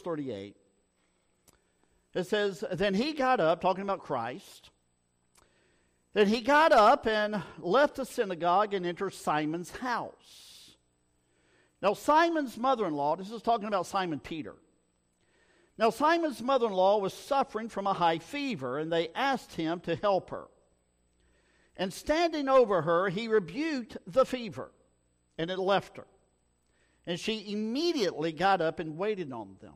38. It says, Then he got up, talking about Christ. Then he got up and left the synagogue and entered Simon's house. Now, Simon's mother in law, this is talking about Simon Peter. Now, Simon's mother in law was suffering from a high fever, and they asked him to help her. And standing over her, he rebuked the fever, and it left her. And she immediately got up and waited on them.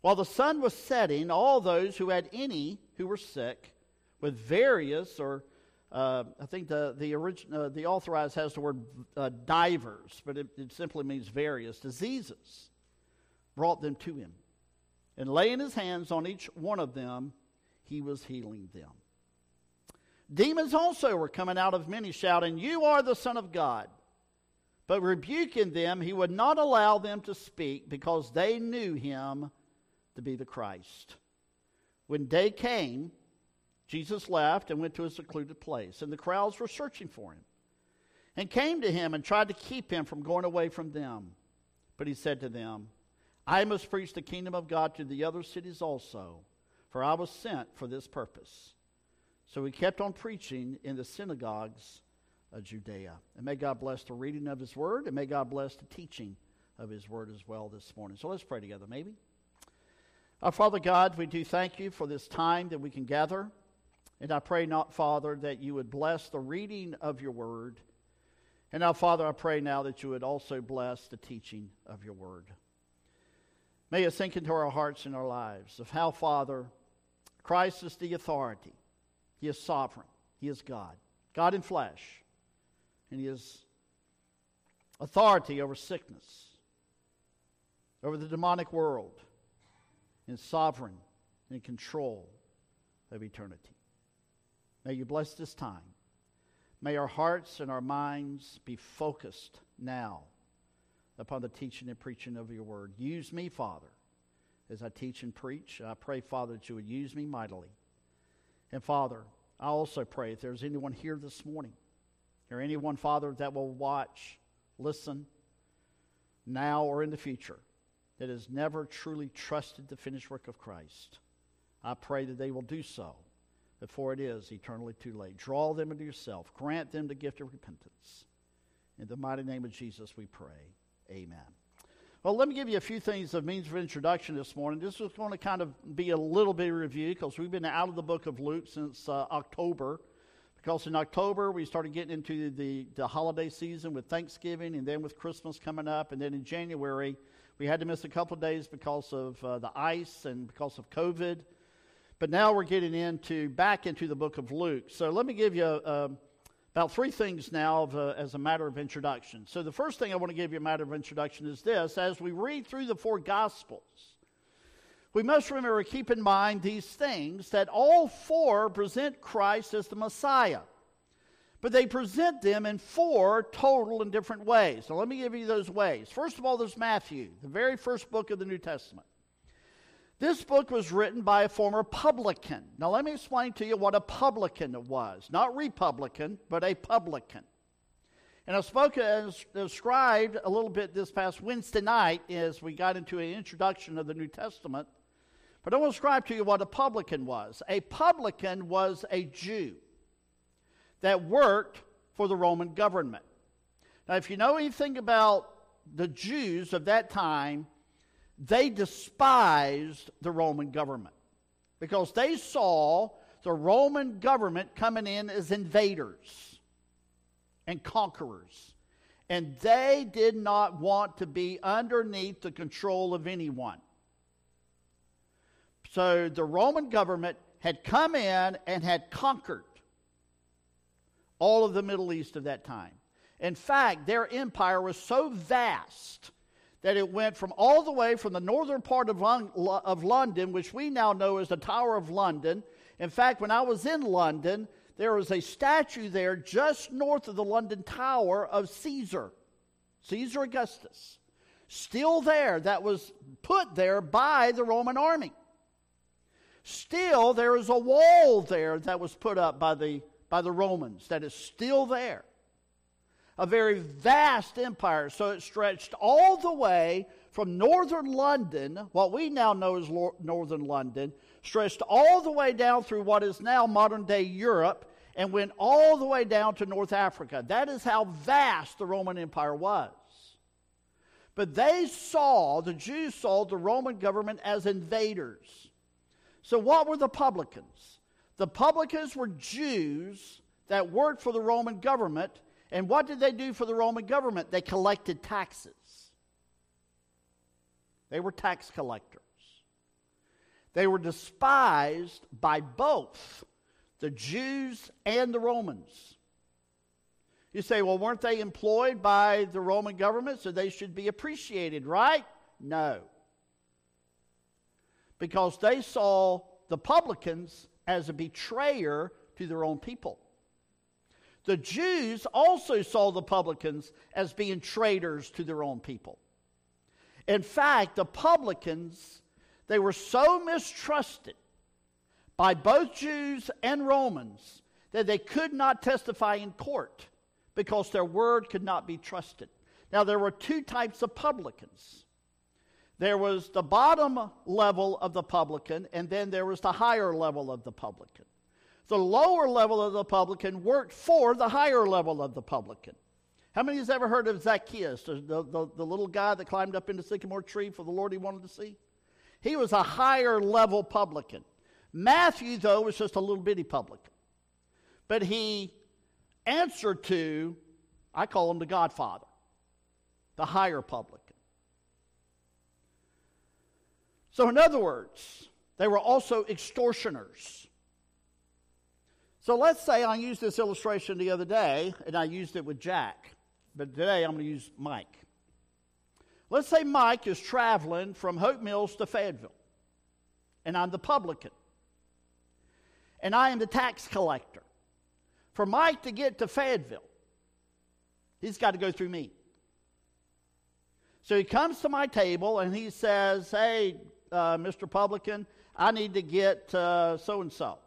While the sun was setting, all those who had any who were sick with various, or uh, I think the the, origin, uh, the authorized has the word uh, divers, but it, it simply means various diseases, brought them to him. And laying his hands on each one of them, he was healing them. Demons also were coming out of many, shouting, You are the Son of God. But rebuking them, he would not allow them to speak because they knew him to be the Christ. When day came, Jesus left and went to a secluded place, and the crowds were searching for him and came to him and tried to keep him from going away from them. But he said to them, I must preach the kingdom of God to the other cities also, for I was sent for this purpose. So he kept on preaching in the synagogues of Judea. And may God bless the reading of his word, and may God bless the teaching of his word as well this morning. So let's pray together, maybe. Our Father God, we do thank you for this time that we can gather. And I pray not, Father, that you would bless the reading of your word. And now, Father, I pray now that you would also bless the teaching of your word. May it sink into our hearts and our lives of how, Father, Christ is the authority he is sovereign. He is God, God in flesh. And He is authority over sickness, over the demonic world, and sovereign and control of eternity. May you bless this time. May our hearts and our minds be focused now upon the teaching and preaching of your word. Use me, Father, as I teach and preach. I pray, Father, that you would use me mightily and Father, I also pray if there's anyone here this morning, or anyone, Father, that will watch, listen, now or in the future, that has never truly trusted the finished work of Christ, I pray that they will do so before it is eternally too late. Draw them into yourself, grant them the gift of repentance. In the mighty name of Jesus, we pray. Amen. Well, let me give you a few things of means of introduction this morning. This is going to kind of be a little bit of review because we've been out of the book of Luke since uh, October. Because in October we started getting into the, the holiday season with Thanksgiving and then with Christmas coming up. And then in January we had to miss a couple of days because of uh, the ice and because of COVID. But now we're getting into back into the book of Luke. So let me give you a about three things now of, uh, as a matter of introduction. So, the first thing I want to give you a matter of introduction is this as we read through the four Gospels, we must remember, keep in mind these things that all four present Christ as the Messiah. But they present them in four total and different ways. So let me give you those ways. First of all, there's Matthew, the very first book of the New Testament. This book was written by a former publican. Now, let me explain to you what a publican was. Not Republican, but a publican. And I spoke uh, as described a little bit this past Wednesday night as we got into an introduction of the New Testament. But I want to describe to you what a publican was. A publican was a Jew that worked for the Roman government. Now, if you know anything about the Jews of that time, they despised the Roman government because they saw the Roman government coming in as invaders and conquerors. And they did not want to be underneath the control of anyone. So the Roman government had come in and had conquered all of the Middle East of that time. In fact, their empire was so vast that it went from all the way from the northern part of, of London, which we now know as the Tower of London. In fact, when I was in London, there was a statue there just north of the London Tower of Caesar, Caesar Augustus. Still there, that was put there by the Roman army. Still, there is a wall there that was put up by the, by the Romans that is still there a very vast empire. So it stretched all the way from northern London, what we now know as northern London, stretched all the way down through what is now modern day Europe and went all the way down to North Africa. That is how vast the Roman Empire was. But they saw, the Jews saw the Roman government as invaders. So, what were the publicans? The publicans were Jews that worked for the Roman government. And what did they do for the Roman government? They collected taxes. They were tax collectors. They were despised by both the Jews and the Romans. You say, well, weren't they employed by the Roman government, so they should be appreciated, right? No. Because they saw the publicans as a betrayer to their own people. The Jews also saw the publicans as being traitors to their own people. In fact, the publicans, they were so mistrusted by both Jews and Romans that they could not testify in court because their word could not be trusted. Now, there were two types of publicans there was the bottom level of the publican, and then there was the higher level of the publican. The lower level of the publican worked for the higher level of the publican. How many has ever heard of Zacchaeus, the, the, the, little guy that climbed up into the sycamore tree for the Lord he wanted to see? He was a higher level publican. Matthew, though, was just a little bitty publican. But he answered to, I call him the Godfather, the higher publican. So, in other words, they were also extortioners. So, let's say I used this illustration the other day, and I used it with Jack, but today I'm going to use Mike. Let's say Mike is traveling from Hope Mills to Fayetteville, and I'm the publican, and I am the tax collector. For Mike to get to Fayetteville, he's got to go through me. So he comes to my table and he says, Hey, uh, Mr. Publican, I need to get so and so.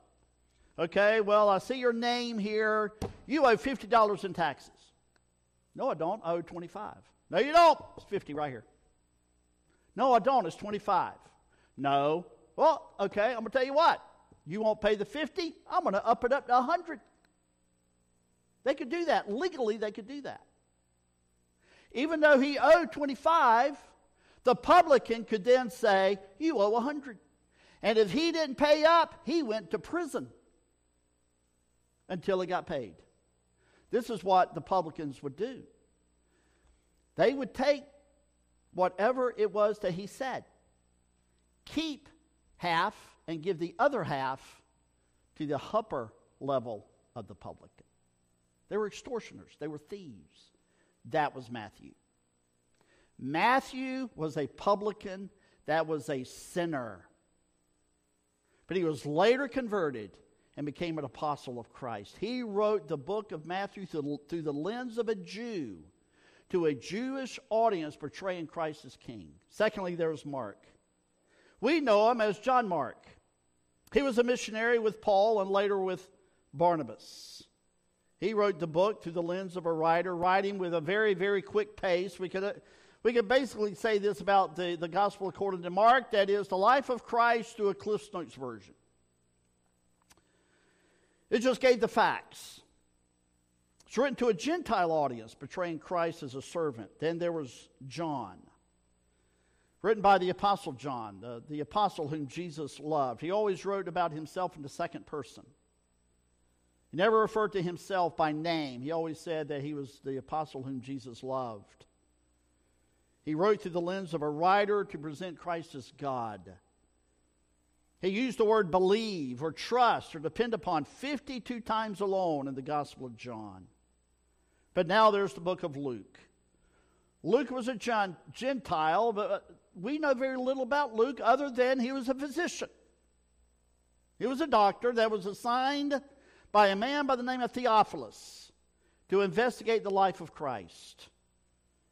Okay, well, I see your name here. You owe $50 in taxes. No, I don't. I owe 25. No, you don't. It's 50 right here. No, I don't. It's 25. No. Well, okay, I'm going to tell you what. You won't pay the 50? I'm going to up it up to 100. They could do that. Legally, they could do that. Even though he owed 25, the publican could then say, You owe a hundred. And if he didn't pay up, he went to prison until he got paid. This is what the publicans would do. They would take whatever it was that he said, keep half, and give the other half to the upper level of the publican. They were extortioners, they were thieves. That was Matthew. Matthew was a publican, that was a sinner. But he was later converted and became an apostle of Christ. He wrote the book of Matthew through, the lens of a Jew to a Jewish audience portraying Christ as king. Secondly, there's Mark. We know him as John Mark. He was a missionary with Paul and later with Barnabas. He wrote the book through the lens of a writer, writing with a very, very quick pace. We could we can basically say this about the, the gospel according to Mark that is, the life of Christ through a Cliff Notes version. It just gave the facts. It's written to a Gentile audience, portraying Christ as a servant. Then there was John, written by the Apostle John, the, the apostle whom Jesus loved. He always wrote about himself in the second person. He never referred to himself by name. He always said that he was the apostle whom Jesus loved. He wrote through the lens of a writer to present Christ as God. He used the word believe or trust or depend upon 52 times alone in the Gospel of John. But now there's the book of Luke. Luke was a Gentile, but uh, we know very little about Luke other than he was a physician. He was a doctor that was assigned by a man by the name of Theophilus to investigate the life of Christ.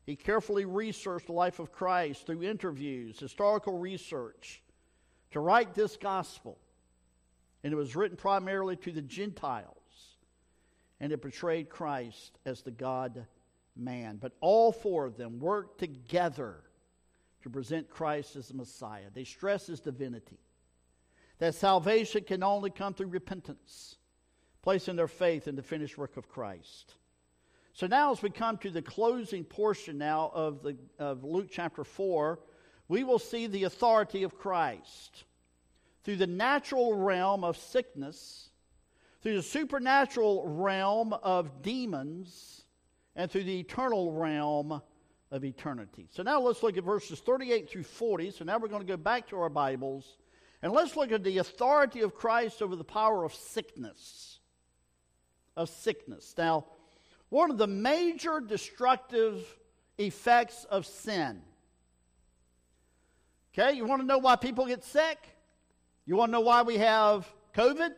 He carefully researched the life of Christ through interviews, historical research, to write this gospel. And it was written primarily to the Gentiles. And it portrayed Christ as the God man. But all four of them worked together to present Christ as the Messiah. They stress his divinity. That salvation can only come through repentance, placing their faith in the finished work of Christ. So now, as we come to the closing portion now of, the, of Luke chapter 4, we will see the authority of Christ through the natural realm of sickness, through the supernatural realm of demons, and through the eternal realm of eternity. So now let's look at verses 38 through 40. So now we're going to go back to our Bibles and let's look at the authority of Christ over the power of sickness. Of sickness. Now, one of the major destructive effects of sin. Okay, you want to know why people get sick? You want to know why we have COVID?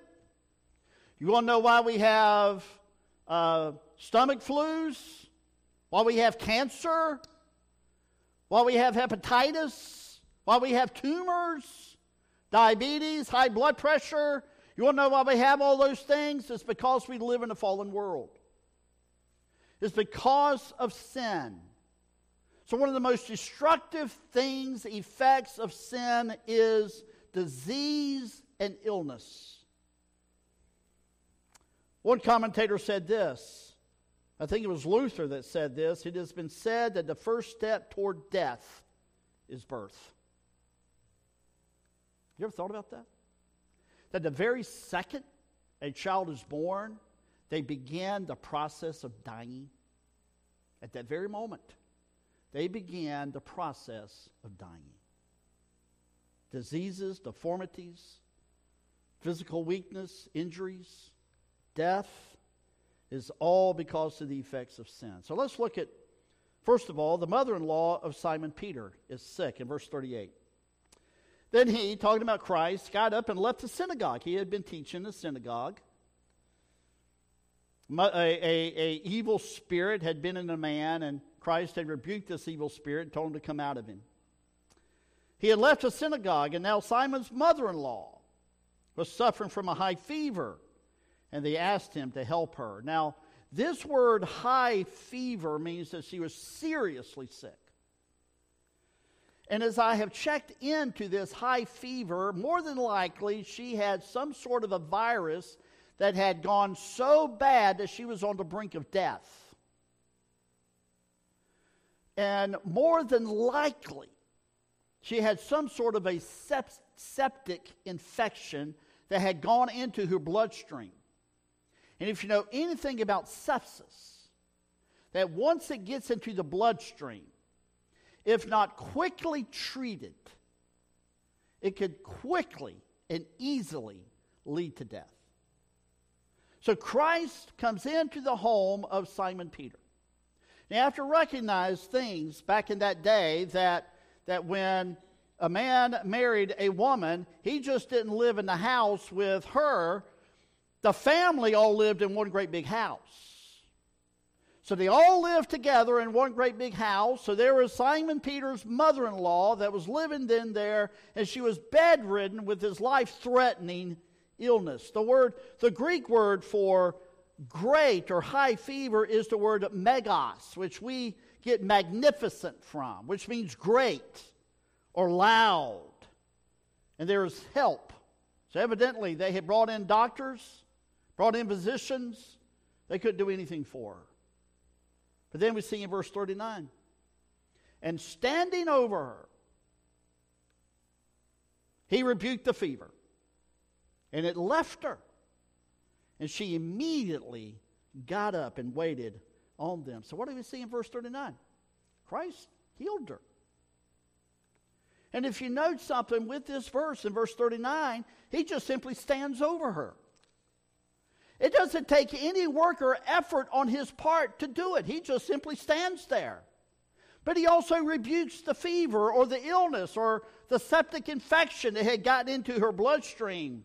You want to know why we have uh, stomach flus? Why we have cancer? Why we have hepatitis? Why we have tumors? Diabetes? High blood pressure? You want to know why we have all those things? It's because we live in a fallen world. It's because of sin. So, one of the most destructive things, effects of sin, is disease and illness. One commentator said this. I think it was Luther that said this. It has been said that the first step toward death is birth. You ever thought about that? That the very second a child is born, they began the process of dying. At that very moment, they began the process of dying diseases, deformities, physical weakness, injuries, death is all because of the effects of sin. So let's look at, first of all, the mother in law of Simon Peter is sick in verse 38. Then he, talking about Christ, got up and left the synagogue. He had been teaching the synagogue. A, a, a, evil spirit had been in a man, and Christ had rebuked this evil spirit and told him to come out of him. He had left the synagogue, and now Simon's mother in law was suffering from a high fever, and they asked him to help her. Now, this word high fever means that she was seriously sick. And as I have checked into this high fever, more than likely she had some sort of a virus that had gone so bad that she was on the brink of death. And more than likely, she had some sort of a septic infection that had gone into her bloodstream. And if you know anything about sepsis, that once it gets into the bloodstream, if not quickly treated, it could quickly and easily lead to death. So Christ comes into the home of Simon Peter. Now, you have to recognize things back in that day that that when a man married a woman, he just didn't live in the house with her. The family all lived in one great big house. So they all lived together in one great big house. So there was Simon Peter's mother in law that was living in there, and she was bedridden with his life threatening illness. The word, the Greek word for great or high fever is the word megas, which we get magnificent from, which means great or loud. And there's help. So evidently, they had brought in doctors, brought in physicians. They couldn't do anything for her. But then we see in verse 39 and standing over her, he rebuked the fever, and it left her. And she immediately got up and waited on them. So, what do we see in verse 39? Christ healed her. And if you note something with this verse in verse 39, he just simply stands over her. It doesn't take any work or effort on his part to do it, he just simply stands there. But he also rebukes the fever or the illness or the septic infection that had gotten into her bloodstream.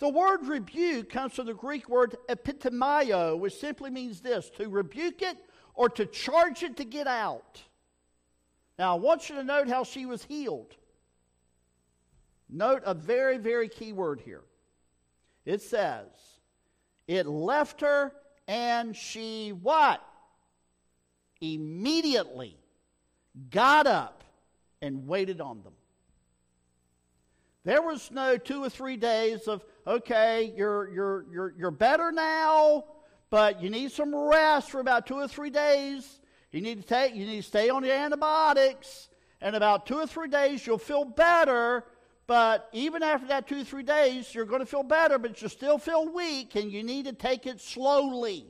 The word rebuke comes from the Greek word epitimio, which simply means this to rebuke it or to charge it to get out. Now, I want you to note how she was healed. Note a very, very key word here. It says, it left her and she what? Immediately got up and waited on them. There was no two or three days of, okay, you're, you're, you're, you're better now, but you need some rest for about two or three days. You need to take, you need to stay on the antibiotics. And about two or three days, you'll feel better. But even after that two or three days, you're going to feel better, but you still feel weak and you need to take it slowly.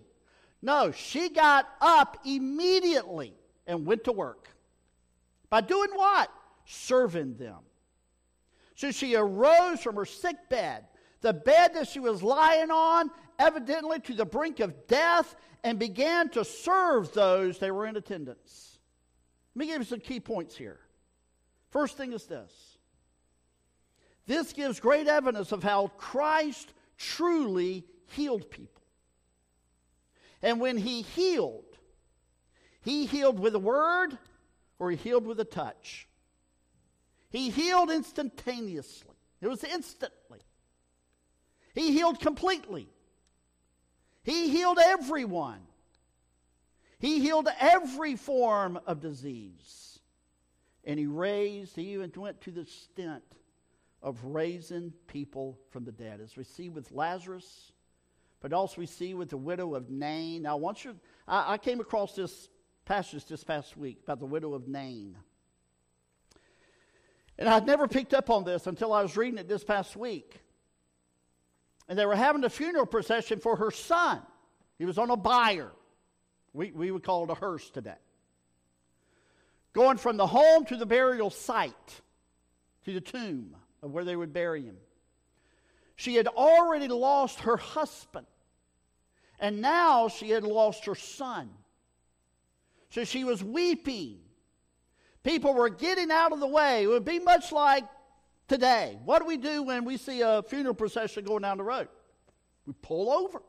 No, she got up immediately and went to work. By doing what? Serving them. So she arose from her sick bed, the bed that she was lying on, evidently to the brink of death, and began to serve those that were in attendance. Let me give you some key points here. First thing is this this gives great evidence of how Christ truly healed people. And when he healed, he healed with a word or he healed with a touch. He healed instantaneously, it was instantly. He healed completely. He healed everyone. He healed every form of disease. And he raised, he even went to the extent of raising people from the dead. As we see with Lazarus, but also we see with the widow of Nain. Now, once you, I, I came across this passage this past week about the widow of Nain. And I'd never picked up on this until I was reading it this past week. And they were having a funeral procession for her son. He was on a bier. We, we would call it a hearse today. Going from the home to the burial site, to the tomb of where they would bury him. She had already lost her husband, and now she had lost her son. So she was weeping. People were getting out of the way. It would be much like today. What do we do when we see a funeral procession going down the road? We pull over.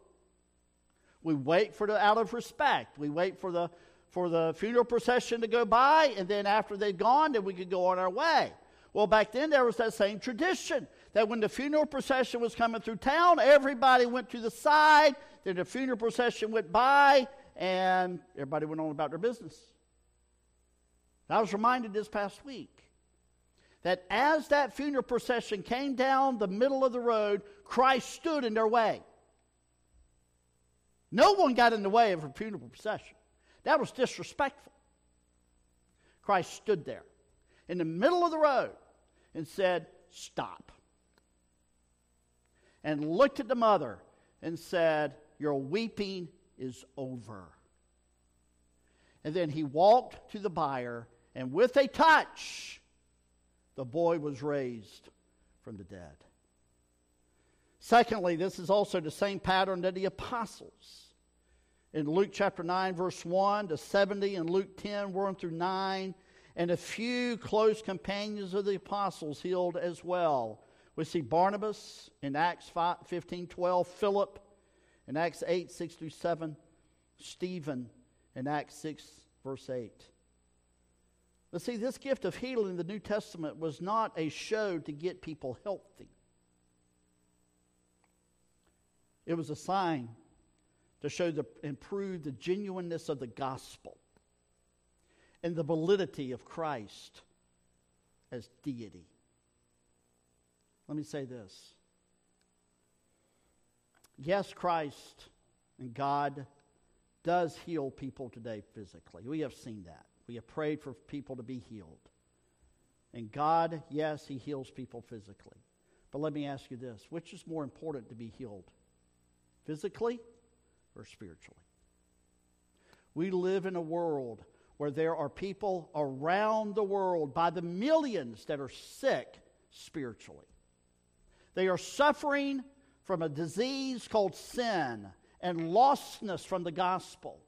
We wait for the out of respect. We wait for the for the funeral procession to go by, and then after they've gone, then we could go on our way. Well, back then there was that same tradition that when the funeral procession was coming through town, everybody went to the side, then the funeral procession went by, and everybody went on about their business. I was reminded this past week that as that funeral procession came down the middle of the road, Christ stood in their way. No one got in the way of a funeral procession. That was disrespectful. Christ stood there in the middle of the road and said, Stop. And looked at the mother and said, Your weeping is over. And then he walked to the bier, and with a touch, the boy was raised from the dead. Secondly, this is also the same pattern that the apostles. In Luke chapter 9, verse 1 to 70, and Luke 10, 1 through 9, and a few close companions of the apostles healed as well. We see Barnabas in Acts 5, 15, 12, Philip in Acts 8, 6 through 7, Stephen in Acts 6, verse 8. But see, this gift of healing in the New Testament was not a show to get people healthy. It was a sign to show the and prove the genuineness of the gospel and the validity of Christ as deity. Let me say this. Yes, Christ and God does heal people today physically. We have seen that. We have prayed for people to be healed. And God, yes, He heals people physically. But let me ask you this which is more important to be healed? Physically or spiritually? We live in a world where there are people around the world by the millions that are sick spiritually. They are suffering from a disease called sin and lostness from the gospel.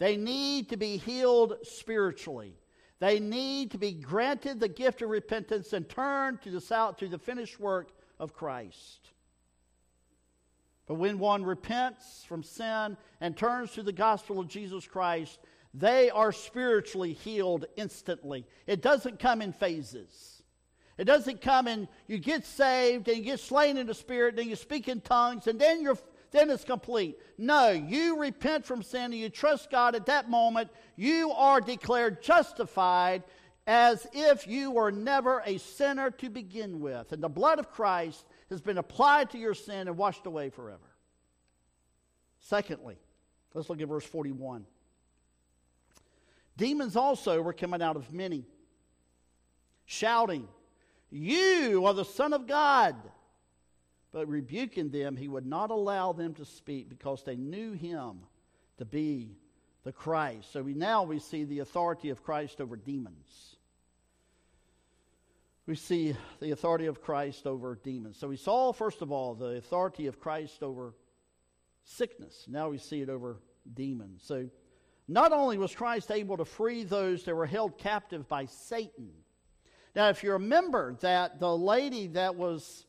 They need to be healed spiritually. They need to be granted the gift of repentance and turn to the, to the finished work of Christ. But when one repents from sin and turns to the gospel of Jesus Christ, they are spiritually healed instantly. It doesn't come in phases. It doesn't come in you get saved and you get slain in the spirit, then you speak in tongues, and then you're then it's complete. No, you repent from sin and you trust God at that moment. You are declared justified. as if you were never a sinner to begin with, and the blood of Christ has been applied to your sin and washed away forever. Secondly, let's look at verse 41. Demons also were coming out of many, shouting, You are the Son of God. But rebuking them, he would not allow them to speak because they knew him to be the Christ. So we now we see the authority of Christ over demons. We see the authority of Christ over demons. So we saw, first of all, the authority of Christ over sickness. Now we see it over demons. So not only was Christ able to free those that were held captive by Satan. Now, if you remember that the lady that was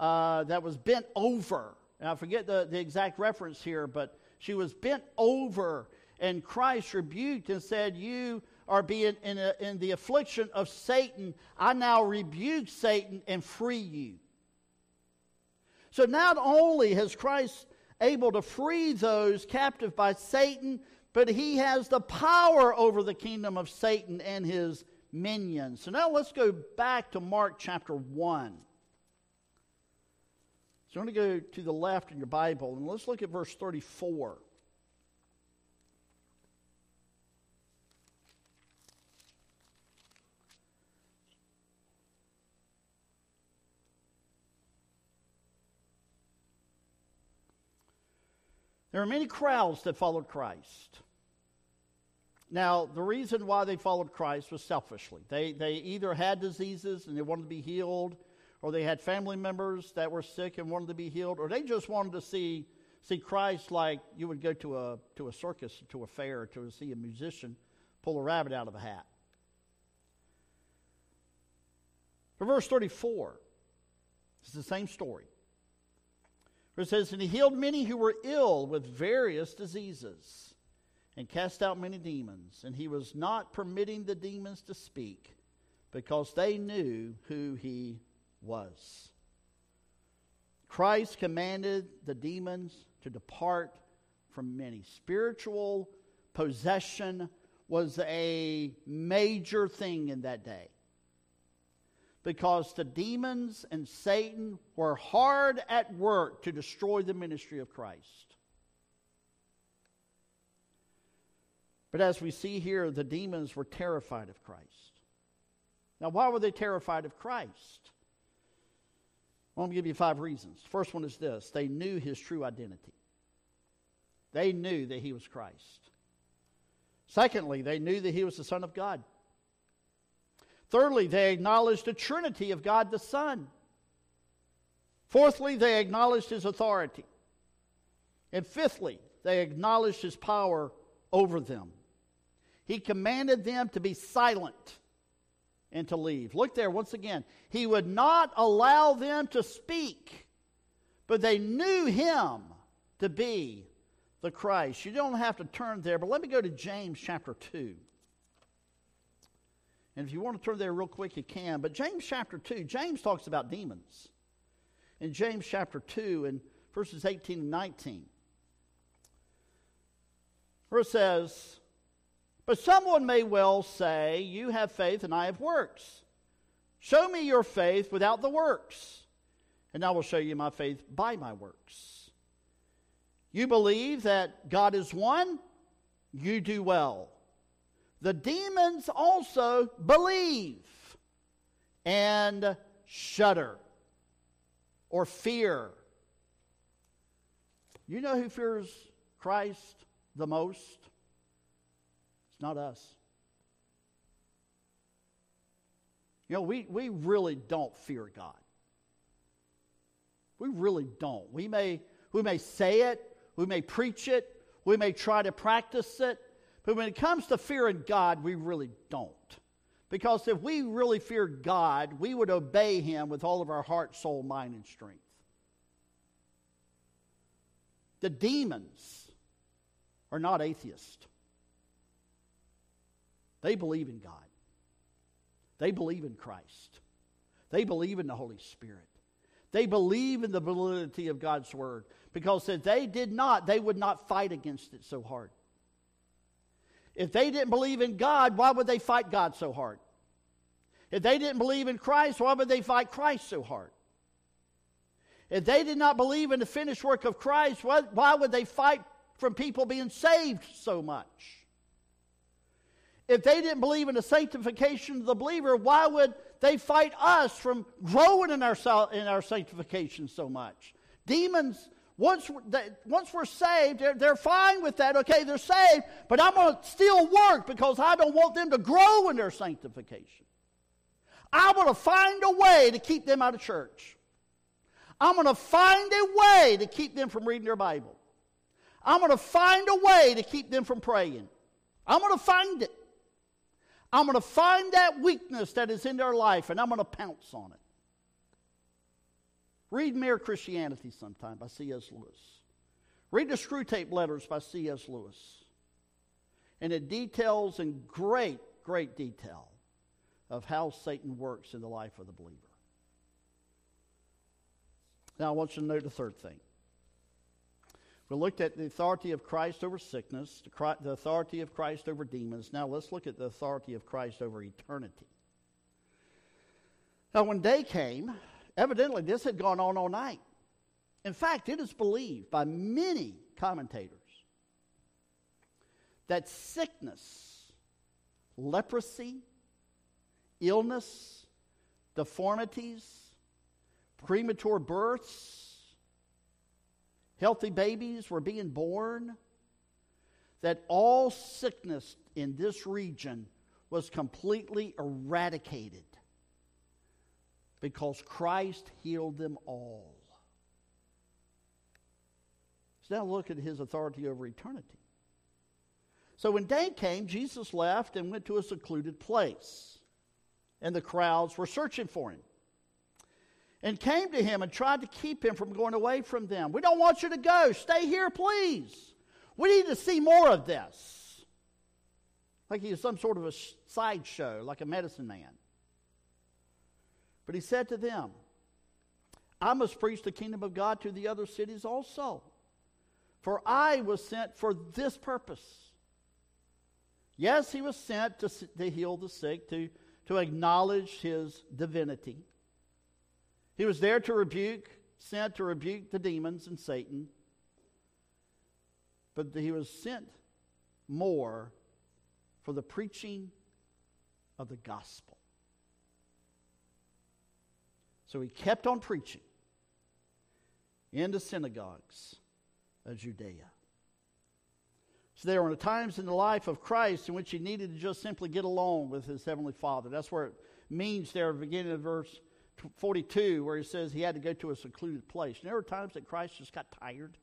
uh, that was bent over, and I forget the, the exact reference here, but she was bent over and Christ rebuked and said, You are being in, a, in the affliction of Satan. I now rebuke Satan and free you. So not only has Christ able to free those captive by Satan, but he has the power over the kingdom of Satan and his minions. So now let's go back to Mark chapter 1. So I'm going to go to the left in your Bible and let's look at verse 34. There are many crowds that followed Christ. Now, the reason why they followed Christ was selfishly. They, they either had diseases and they wanted to be healed, or they had family members that were sick and wanted to be healed, or they just wanted to see, see Christ like you would go to a, to a circus, to a fair, to see a musician pull a rabbit out of a hat. For verse 34, it's the same story. For it says, And he healed many who were ill with various diseases, and cast out many demons. And he was not permitting the demons to speak, because they knew who he was. Christ commanded the demons to depart from many. Spiritual possession was a major thing in that day because the demons and Satan were hard at work to destroy the ministry of Christ. But as we see here, the demons were terrified of Christ. Now, why were they terrified of Christ? I'm going to give you five reasons. First one is this they knew his true identity, they knew that he was Christ. Secondly, they knew that he was the Son of God. Thirdly, they acknowledged the Trinity of God the Son. Fourthly, they acknowledged his authority. And fifthly, they acknowledged his power over them. He commanded them to be silent and to leave. Look there once again. He would not allow them to speak, but they knew him to be the Christ. You don't have to turn there, but let me go to James chapter 2. And if you want to turn there real quick, you can. But James chapter 2, James talks about demons. In James chapter 2, and verses 18 and 19, where it says, But someone may well say, You have faith and I have works. Show me your faith without the works, and I will show you my faith by my works. You believe that God is one? You do well. The demons also believe and shudder or fear. You know who fears Christ the most? Not us. You know, we, we really don't fear God. We really don't. We may, we may say it, we may preach it, we may try to practice it, but when it comes to fearing God, we really don't. Because if we really feared God, we would obey Him with all of our heart, soul, mind, and strength. The demons are not atheists, they believe in God, they believe in Christ, they believe in the Holy Spirit. They believe in the validity of God's word because if they did not, they would not fight against it so hard. If they didn't believe in God, why would they fight God so hard? If they didn't believe in Christ, why would they fight Christ so hard? If they did not believe in the finished work of Christ, why, why would they fight from people being saved so much? If they didn't believe in the sanctification of the believer, why would they fight us from growing in our, in our sanctification so much? Demons, once, they, once we're saved, they're, they're fine with that. Okay, they're saved, but I'm going to still work because I don't want them to grow in their sanctification. I'm going to find a way to keep them out of church. I'm going to find a way to keep them from reading their Bible. I'm going to find a way to keep them from praying. I'm going to find it. I'm going to find that weakness that is in their life and I'm going to pounce on it. Read Mere Christianity sometime by C.S. Lewis. Read the Screwtape Letters by C.S. Lewis. And it details in great, great detail of how Satan works in the life of the believer. Now, I want you to note the third thing. We looked at the authority of Christ over sickness, the authority of Christ over demons. Now, let's look at the authority of Christ over eternity. Now, when day came, evidently this had gone on all night. In fact, it is believed by many commentators that sickness, leprosy, illness, deformities, premature births, healthy babies were being born, that all sickness in this region was completely eradicated because Christ healed them all. So now look at his authority over eternity. So when day came, Jesus left and went to a secluded place and the crowds were searching for him and came to him and tried to keep him from going away from them. We don't want you to go. Stay here, please. We need to see more of this. Like he was some sort of a sideshow, like a medicine man. But he said to them, I must preach the kingdom of God to the other cities also. For I was sent for this purpose. Yes, he was sent to, to heal the sick, to to acknowledge his divinity. He was there to rebuke, sent to rebuke the demons and Satan. But he was sent more for the preaching of the gospel. So he kept on preaching in the synagogues of Judea. So there were times in the life of Christ in which he needed to just simply get along with his heavenly Father. That's where it means there, beginning of verse 42, where he says he had to go to a secluded place. And there were times that Christ just got tired.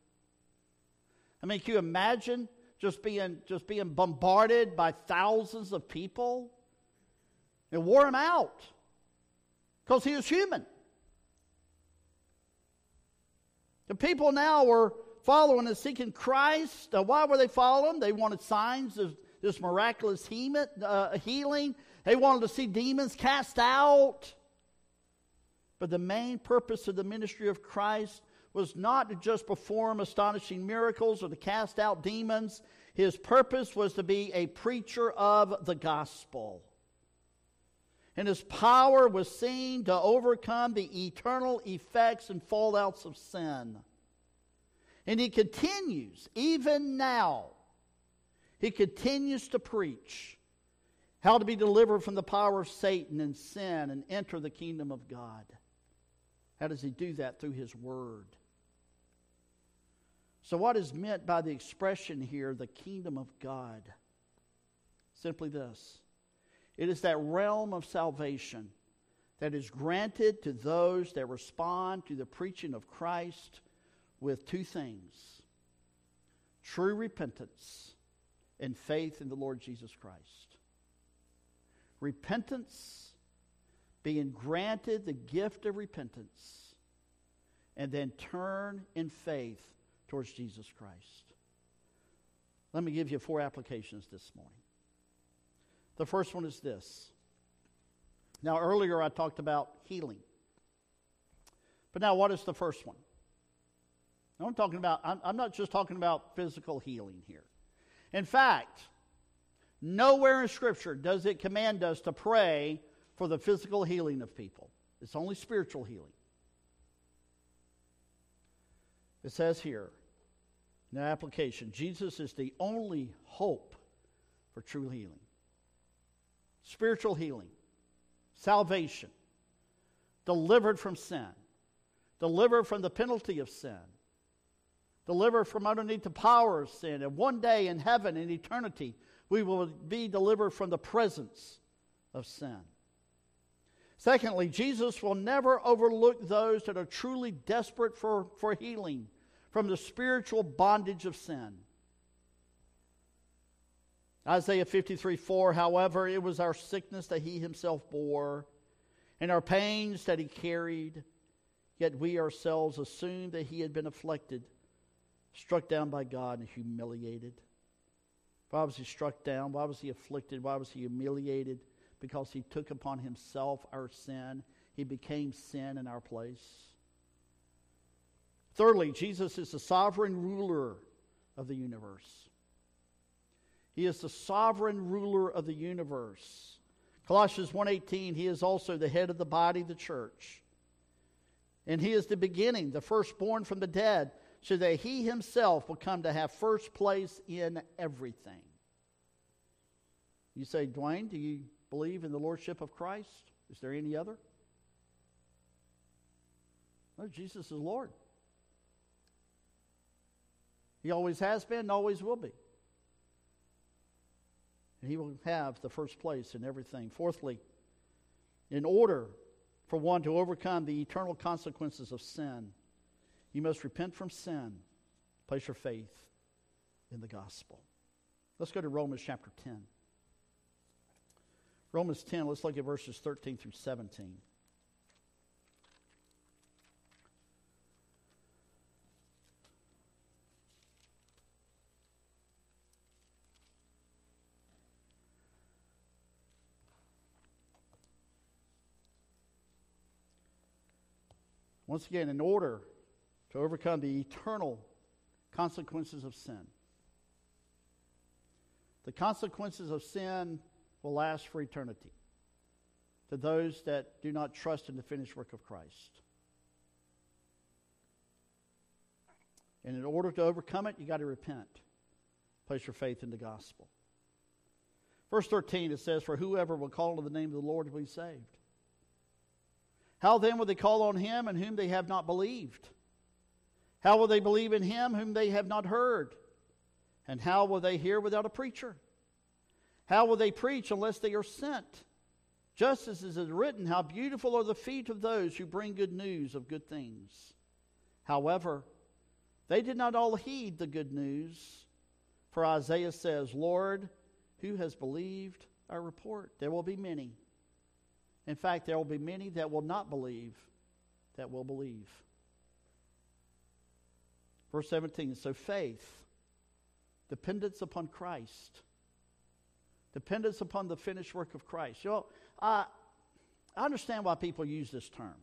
I mean, can you imagine just being just being bombarded by thousands of people? It wore him out because he was human. The people now were following and seeking Christ. Why were they following? They wanted signs of this miraculous uh, healing. They wanted to see demons cast out. But the main purpose of the ministry of Christ was not to just perform astonishing miracles or to cast out demons. His purpose was to be a preacher of the gospel. And his power was seen to overcome the eternal effects and fallouts of sin. And he continues, even now, he continues to preach how to be delivered from the power of Satan and sin and enter the kingdom of God. How does he do that? Through his word. So, what is meant by the expression here, the kingdom of God? Simply this it is that realm of salvation that is granted to those that respond to the preaching of Christ with two things true repentance and faith in the Lord Jesus Christ. Repentance, being granted the gift of repentance, and then turn in faith towards Jesus Christ. Let me give you four applications this morning. The first one is this. Now, earlier I talked about healing. But now, what is the first one? I'm talking about, I'm, I'm not just talking about physical healing here. In fact, nowhere in Scripture does it command us to pray for the physical healing of people, it's only spiritual healing. It says here, in the application, Jesus is the only hope for true healing. Spiritual healing, salvation, delivered from sin, delivered from the penalty of sin, delivered from underneath the power of sin. And one day in heaven, in eternity, we will be delivered from the presence of sin. Secondly, Jesus will never overlook those that are truly desperate for, for healing from the spiritual bondage of sin. Isaiah 53 4, however, it was our sickness that he himself bore, and our pains that he carried, yet we ourselves assumed that he had been afflicted, struck down by God, and humiliated. Why was he struck down? Why was he afflicted? Why was he humiliated? Because he took upon himself our sin. He became sin in our place. Thirdly, Jesus is the sovereign ruler of the universe. He is the sovereign ruler of the universe. Colossians 1:18 he is also the head of the body the church. And he is the beginning, the firstborn from the dead, so that he himself will come to have first place in everything. You say, Dwayne, do you believe in the lordship of Christ? Is there any other? No, Jesus is Lord. He always has been and always will be. And he will have the first place in everything. Fourthly, in order for one to overcome the eternal consequences of sin, you must repent from sin, place your faith in the gospel. Let's go to Romans chapter 10. Romans 10, let's look at verses 13 through 17. Once again, in order to overcome the eternal consequences of sin, the consequences of sin will last for eternity to those that do not trust in the finished work of Christ. And in order to overcome it, you got to repent. Place your faith in the gospel. Verse 13, it says, For whoever will call on the name of the Lord will be saved. How then will they call on him in whom they have not believed? How will they believe in him whom they have not heard? And how will they hear without a preacher? How will they preach unless they are sent? Just as it is written, How beautiful are the feet of those who bring good news of good things. However, they did not all heed the good news. For Isaiah says, Lord, who has believed our report? There will be many in fact, there will be many that will not believe that will believe. Verse 17 so faith, dependence upon Christ, dependence upon the finished work of Christ. You know, I, I understand why people use this term.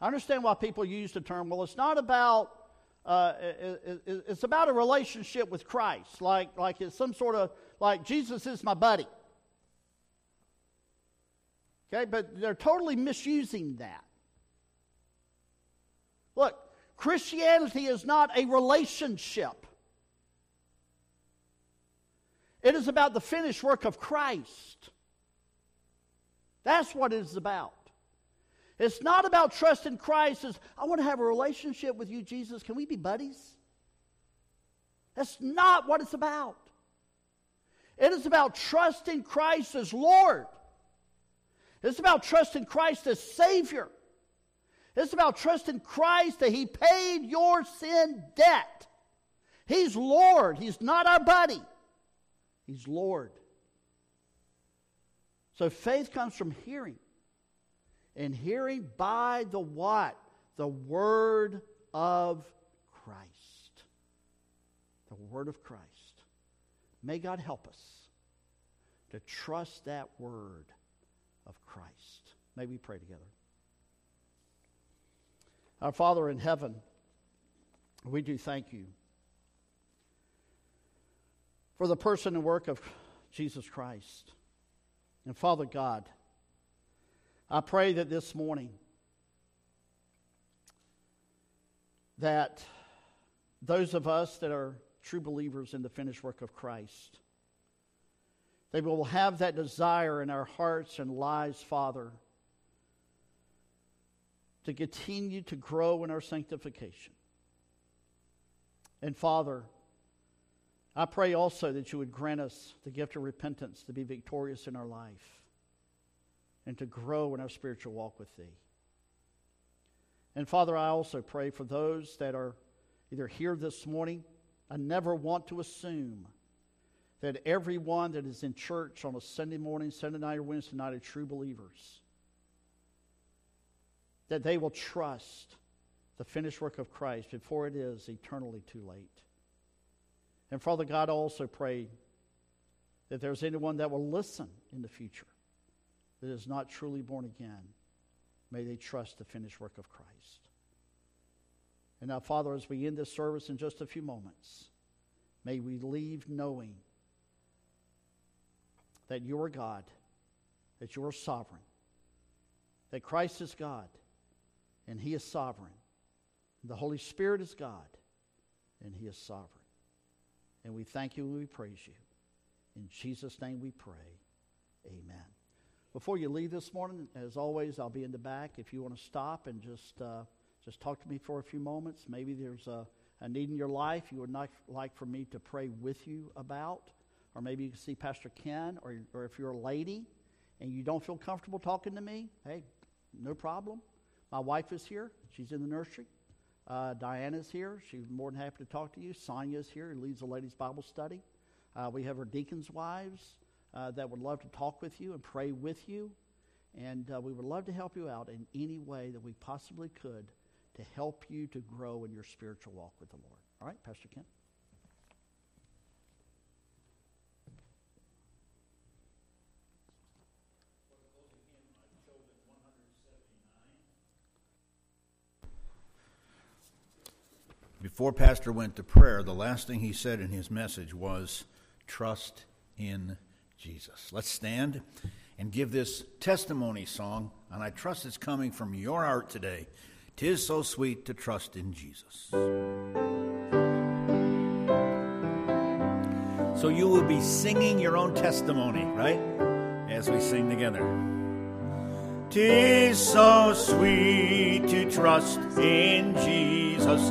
I understand why people use the term, well, it's not about. Uh, it, it, it's about a relationship with Christ, like like it's some sort of like Jesus is my buddy. Okay, but they're totally misusing that. Look, Christianity is not a relationship. It is about the finished work of Christ. That's what it is about. It's not about trusting Christ as, I want to have a relationship with you, Jesus. Can we be buddies? That's not what it's about. It is about trusting Christ as Lord. It's about trusting Christ as Savior. It's about trusting Christ that He paid your sin debt. He's Lord. He's not our buddy. He's Lord. So faith comes from hearing. And hearing by the what? The Word of Christ. The Word of Christ. May God help us to trust that Word of Christ. May we pray together. Our Father in heaven, we do thank you for the person and work of Jesus Christ. And Father God, I pray that this morning that those of us that are true believers in the finished work of Christ, they will have that desire in our hearts and lives, Father, to continue to grow in our sanctification. And Father, I pray also that you would grant us the gift of repentance to be victorious in our life and to grow in our spiritual walk with Thee. And Father, I also pray for those that are either here this morning. I never want to assume that everyone that is in church on a Sunday morning, Sunday night, or Wednesday night are true believers. That they will trust the finished work of Christ before it is eternally too late. And Father God, I also pray that there's anyone that will listen in the future that is not truly born again. May they trust the finished work of Christ. And now, Father, as we end this service in just a few moments, may we leave knowing that you are God, that you are sovereign, that Christ is God, and He is sovereign. The Holy Spirit is God, and He is sovereign. And we thank you and we praise you. In Jesus' name we pray. Amen. Before you leave this morning, as always, I'll be in the back. If you want to stop and just uh, just talk to me for a few moments, maybe there's a, a need in your life you would not like for me to pray with you about, or maybe you can see Pastor Ken, or, or if you're a lady and you don't feel comfortable talking to me, hey, no problem. My wife is here. She's in the nursery. Uh, Diana's here. She's more than happy to talk to you. Sonia's here, who leads the ladies' Bible study. Uh, we have our deacons' wives uh, that would love to talk with you and pray with you. And uh, we would love to help you out in any way that we possibly could to help you to grow in your spiritual walk with the Lord. All right, Pastor Ken? Before Pastor went to prayer, the last thing he said in his message was, Trust in Jesus. Let's stand and give this testimony song, and I trust it's coming from your heart today. Tis so sweet to trust in Jesus. So you will be singing your own testimony, right? As we sing together. Tis so sweet to trust in Jesus,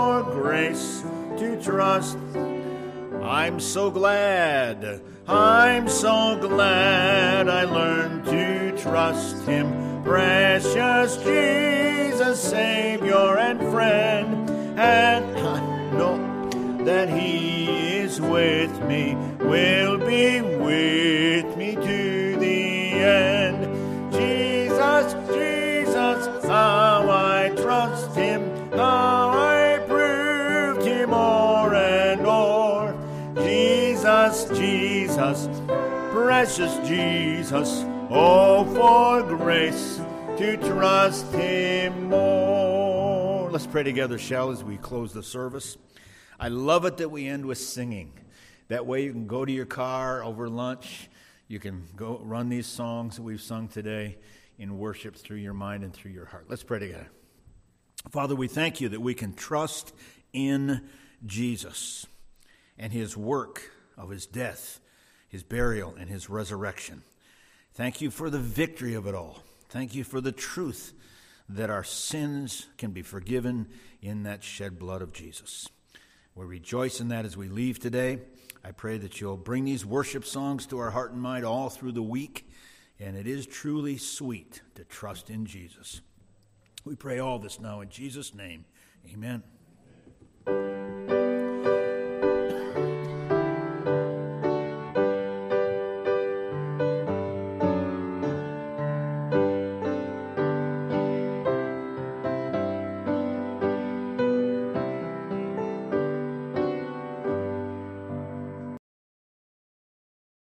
for grace to trust. I'm so glad, I'm so glad I learned to trust Him. Precious Jesus, Savior and friend, and I know that He is with me, will be with Jesus, precious Jesus, oh, for grace to trust Him more. Let's pray together, shall, as we close the service. I love it that we end with singing. That way you can go to your car over lunch. You can go run these songs that we've sung today in worship through your mind and through your heart. Let's pray together. Father, we thank you that we can trust in Jesus and his work of his death, his burial, and his resurrection. Thank you for the victory of it all. Thank you for the truth that our sins can be forgiven in that shed blood of Jesus. We rejoice in that as we leave today. I pray that you'll bring these worship songs to our heart and mind all through the week. And it is truly sweet to trust in Jesus. We pray all this now in Jesus' name. Amen.